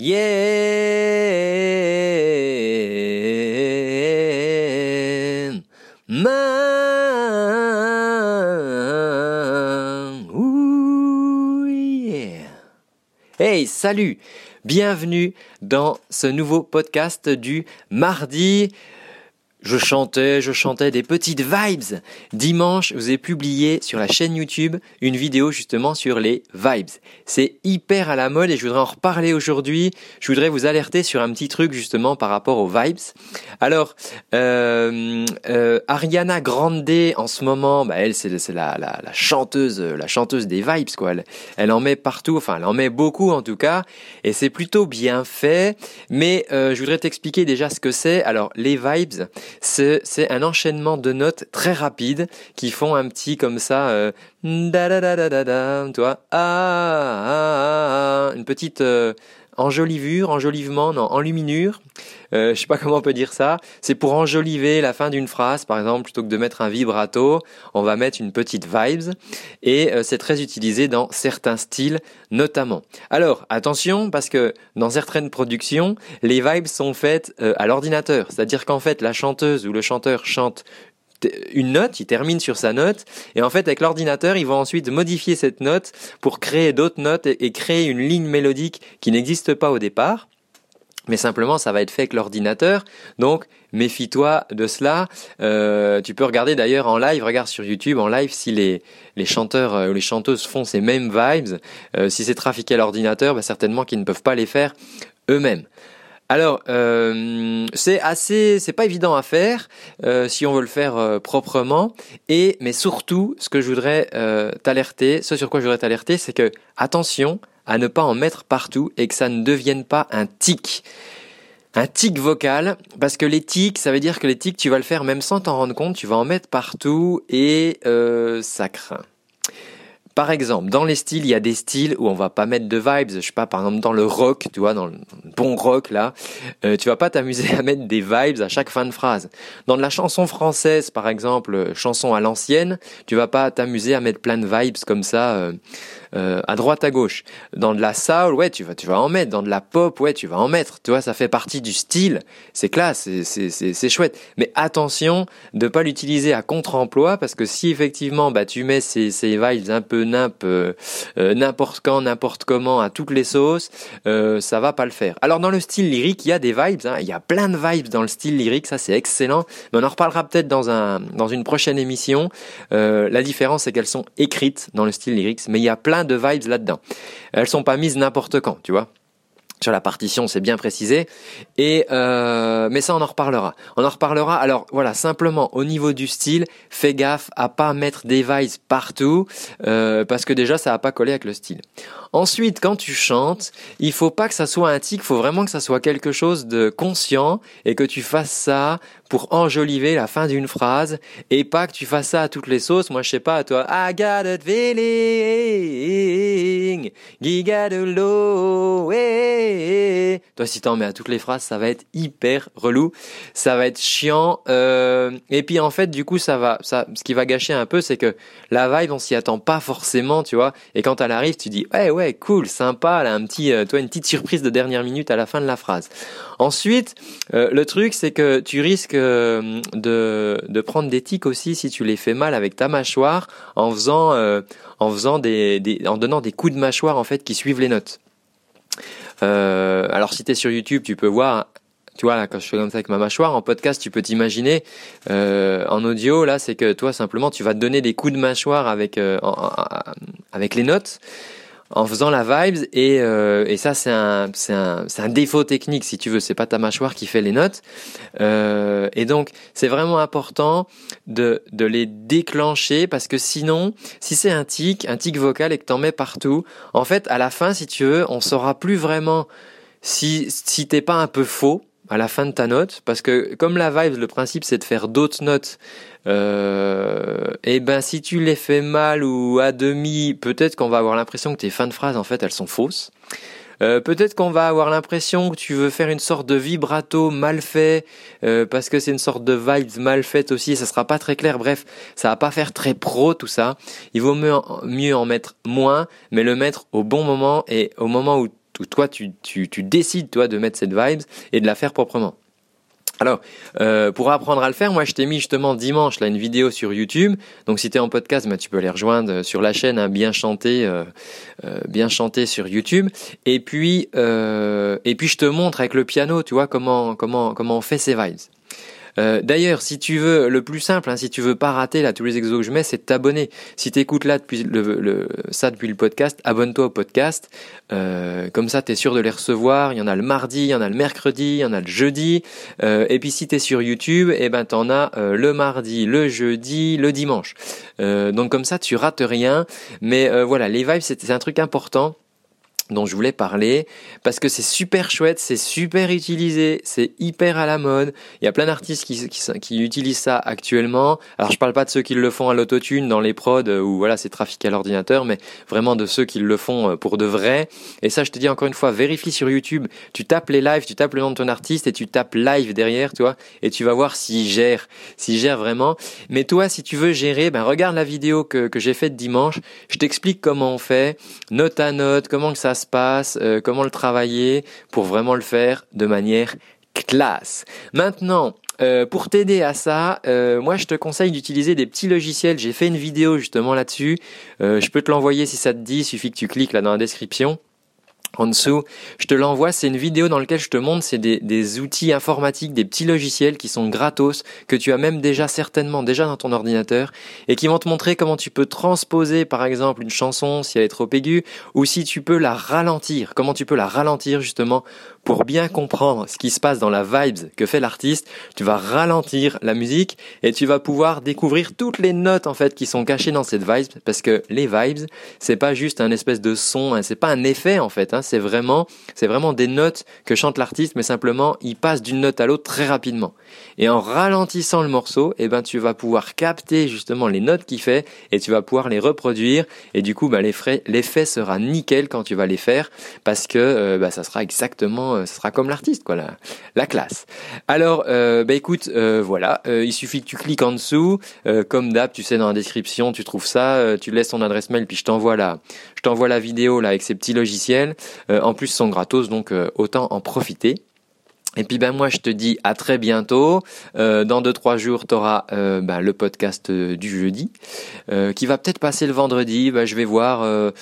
yeah. Hey, salut Bienvenue dans ce nouveau podcast du mardi. Je chantais, je chantais des petites vibes. Dimanche, je vous ai publié sur la chaîne YouTube une vidéo justement sur les vibes. C'est hyper à la mode et je voudrais en reparler aujourd'hui. Je voudrais vous alerter sur un petit truc justement par rapport aux vibes. Alors, euh, euh, Ariana Grande en ce moment, bah elle c'est la, chanteuse, la chanteuse des vibes quoi. Elle, elle, en met partout, enfin elle en met beaucoup en tout cas, et c'est plutôt bien fait. Mais euh, je voudrais t'expliquer déjà ce que c'est. Alors les vibes c'est un enchaînement de notes très rapides qui font un petit comme ça, euh, ah, ah, ah, une petite euh, enjolivure, enjolivement, non, enluminure. Euh, je sais pas comment on peut dire ça. C'est pour enjoliver la fin d'une phrase, par exemple, plutôt que de mettre un vibrato, on va mettre une petite vibes. Et euh, c'est très utilisé dans certains styles, notamment. Alors, attention, parce que dans certaines productions, les vibes sont faites euh, à l'ordinateur. C'est-à-dire qu'en fait, la chanteuse ou le chanteur chante une note, il termine sur sa note, et en fait avec l'ordinateur, ils vont ensuite modifier cette note pour créer d'autres notes et, créer une ligne mélodique qui n'existe pas au départ. Mais simplement, ça va être fait avec l'ordinateur. Donc, méfie-toi de cela. Euh, tu peux regarder d'ailleurs en live, regarde sur YouTube en live si les, les chanteurs euh, ou les chanteuses font ces mêmes vibes. Euh, si c'est trafiqué à l'ordinateur, bah, certainement qu'ils ne peuvent pas les faire eux-mêmes. Alors, euh, c'est assez, c'est pas évident à faire euh, si on veut le faire euh, proprement. Et mais surtout, ce que je voudrais t'alerter, ce sur quoi je voudrais t'alerter, c'est que attention à ne pas en mettre partout et que ça ne devienne pas un tic. Un tic vocal, parce que les tics, ça veut dire que les tics, tu vas le faire même sans t'en rendre compte, tu vas en mettre partout et ça craint. Par exemple, dans les styles, il y a des styles où on va pas mettre de vibes. Je sais pas, par exemple dans le rock, tu vois, dans le bon rock là, euh, tu vas pas t'amuser à mettre des vibes à chaque fin de phrase. Dans de la chanson française, par exemple, euh, chanson à l'ancienne, tu vas pas t'amuser à mettre plein de vibes comme ça. Euh, euh, à droite à gauche. Dans de la soul, ouais, tu vas, tu vas en mettre. Dans de la pop, ouais, tu vas en mettre. Tu vois, ça fait partie du style. C'est classe, c'est chouette. Mais attention de pas l'utiliser à contre-emploi parce que si effectivement, bah, tu mets ces, ces vibes un peu euh, euh, n'importe quand, n'importe comment, à toutes les sauces, euh, ça va pas le faire. Alors dans le style lyrique, il y a des vibes. Hein. Il y a plein de vibes dans le style lyrique. Ça, c'est excellent. Mais on en reparlera peut-être dans un, dans une prochaine émission. la différence, c'est qu'elles sont écrites dans le style lyrique, mais il y a plein de vibes là-dedans. Elles sont pas mises n'importe quand, tu vois sur la partition, c'est bien précisé. Et euh, mais ça, on en reparlera. On en reparlera. Alors voilà, simplement au niveau du style, fais gaffe à pas mettre des vibes partout euh, parce que déjà ça va pas coller avec le style. Ensuite, quand tu chantes, il faut pas que ça soit un tic, faut vraiment que ça soit quelque chose de conscient et que tu fasses ça pour enjoliver la fin d'une phrase et pas que tu fasses ça à toutes les sauces. Moi, je sais pas, toi, I got a feeling, toi, si t'en mets à toutes les phrases, ça va être hyper relou, ça va être chiant. Euh... Et puis en fait, du coup, ça va, ça, ce qui va gâcher un peu, c'est que la vibe, on s'y attend pas forcément, tu vois. Et quand elle arrive, tu dis, ouais, ouais, cool, sympa, là, un petit, euh, toi, une petite surprise de dernière minute à la fin de la phrase. Ensuite, euh, le truc, c'est que tu risques de, de prendre des tics aussi si tu les fais mal avec ta mâchoire en faisant, en faisant des, en donnant des coups de mâchoire en fait qui suivent les notes. Euh, alors si tu es sur YouTube, tu peux voir tu vois, là, quand je fais comme ça avec ma mâchoire, en podcast, tu peux t'imaginer, euh, en audio, là, c'est que toi, simplement, tu vas te donner des coups de mâchoire avec, euh, avec les notes en faisant la vibes et, euh, et ça c'est un, un, un défaut technique si tu veux. C'est pas ta mâchoire qui fait les notes. Euh, et donc c'est vraiment important de, de les déclencher parce que sinon si c'est un tic un tic vocal et que t'en mets partout en fait à la fin si tu veux on saura plus vraiment si si t'es pas un peu faux à la fin de ta note, parce que comme la vibe, le principe c'est de faire d'autres notes. Euh, et ben si tu les fais mal ou à demi, peut-être qu'on va avoir l'impression que tes fins de phrase en fait elles sont fausses. Euh, peut-être qu'on va avoir l'impression que tu veux faire une sorte de vibrato mal fait euh, parce que c'est une sorte de vibe mal faite aussi. Ça sera pas très clair. Bref, ça va pas faire très pro tout ça. Il vaut mieux, mieux en mettre moins, mais le mettre au bon moment et au moment où toi tu, décides toi de mettre cette vibes et de la faire proprement. Alors, euh, pour apprendre à le faire, moi je t'ai mis justement dimanche là une vidéo sur YouTube. Donc si tu es en podcast, bah, tu peux les rejoindre sur la chaîne hein, bien chanté, euh, euh, bien sur YouTube. Et puis et puis je te montre avec le piano, tu vois comment comment comment on fait ces vibes. Euh, d'ailleurs, si tu veux, le plus simple, hein, si tu veux pas rater là tous les exos que je mets, c'est de t'abonner. Si tu écoutes là depuis le, ça depuis le podcast, abonne-toi au podcast. Euh, comme ça, tu es sûr de les recevoir. Il y en a le mardi, il y en a le mercredi, il y en a le jeudi. Euh, et puis si tu es sur YouTube, eh ben t'en as le mardi, le jeudi, le dimanche. donc comme ça, tu rates rien. Mais voilà, les vibes, c'est un truc important dont je voulais parler parce que c'est super chouette, c'est super utilisé, c'est hyper à la mode. Il y a plein d'artistes qui, utilisent ça actuellement. Alors je parle pas de ceux qui le font à l'autotune dans les prods euh, où voilà c'est trafiqué à l'ordinateur, mais vraiment de ceux qui le font euh, pour de vrai. Et ça je te dis encore une fois, vérifie sur YouTube. Tu tapes les lives, tu tapes le nom de ton artiste et tu tapes live derrière, toi, et tu vas voir s'il gère, s'il gère vraiment. Mais toi, si tu veux gérer, ben regarde la vidéo que, que j'ai faite dimanche. Je t'explique comment on fait, note à note, comment que ça se passe, euh, comment le travailler pour vraiment le faire de manière classe. Maintenant, euh, pour t'aider à ça, euh, moi je te conseille d'utiliser des petits logiciels. J'ai fait une vidéo justement là-dessus. je peux te l'envoyer si ça te dit. Il suffit que tu cliques là dans la description en dessous, je te l'envoie, c'est une vidéo dans laquelle je te montre, c'est des, outils informatiques, des petits logiciels qui sont gratos, que tu as même déjà certainement déjà dans ton ordinateur, et qui vont te montrer comment tu peux transposer par exemple une chanson si elle est trop aiguë, ou si tu peux la ralentir, comment tu peux la ralentir justement pour bien comprendre ce qui se passe dans la vibes que fait l'artiste, tu vas ralentir la musique et tu vas pouvoir découvrir toutes les notes en fait qui sont cachées dans cette vibe parce que les vibes, c'est pas juste un espèce de son, hein, c'est pas un effet en fait, hein, c'est vraiment c'est vraiment des notes que chante l'artiste mais simplement il passe d'une note à l'autre très rapidement. Et en ralentissant le morceau, eh ben tu vas pouvoir capter justement les notes qu'il fait et tu vas pouvoir les reproduire et du coup bah, l'effet sera nickel quand tu vas les faire parce que euh, bah, ça sera exactement euh, ce sera comme l'artiste, quoi, la, classe. Alors, euh, bah écoute, euh, voilà, il suffit que tu cliques en dessous, comme d'hab, tu sais dans la description, tu trouves ça, tu laisses ton adresse mail, puis je t'envoie la, je t'envoie la vidéo là avec ces petits logiciels. En plus, ils sont gratos, donc autant en profiter. Et puis ben moi je te dis à très bientôt. dans deux trois jours tu auras ben, le podcast du jeudi qui va peut-être passer le vendredi. Ben, je vais voir.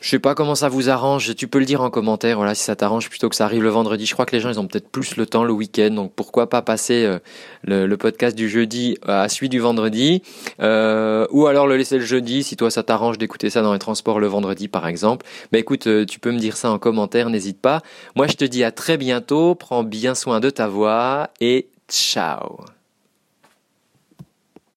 Je sais pas comment ça vous arrange. Tu peux le dire en commentaire. Voilà, si ça t'arrange plutôt que ça arrive le vendredi. Je crois que les gens ils ont peut-être plus le temps le week-end. Donc pourquoi pas passer euh, le, podcast du jeudi à celui du vendredi, euh, ou alors le laisser le jeudi si toi ça t'arrange d'écouter ça dans les transports le vendredi par exemple. Mais écoute, euh, tu peux me dire ça en commentaire. N'hésite pas. Moi je te dis à très bientôt. Prends bien soin de ta voix et ciao.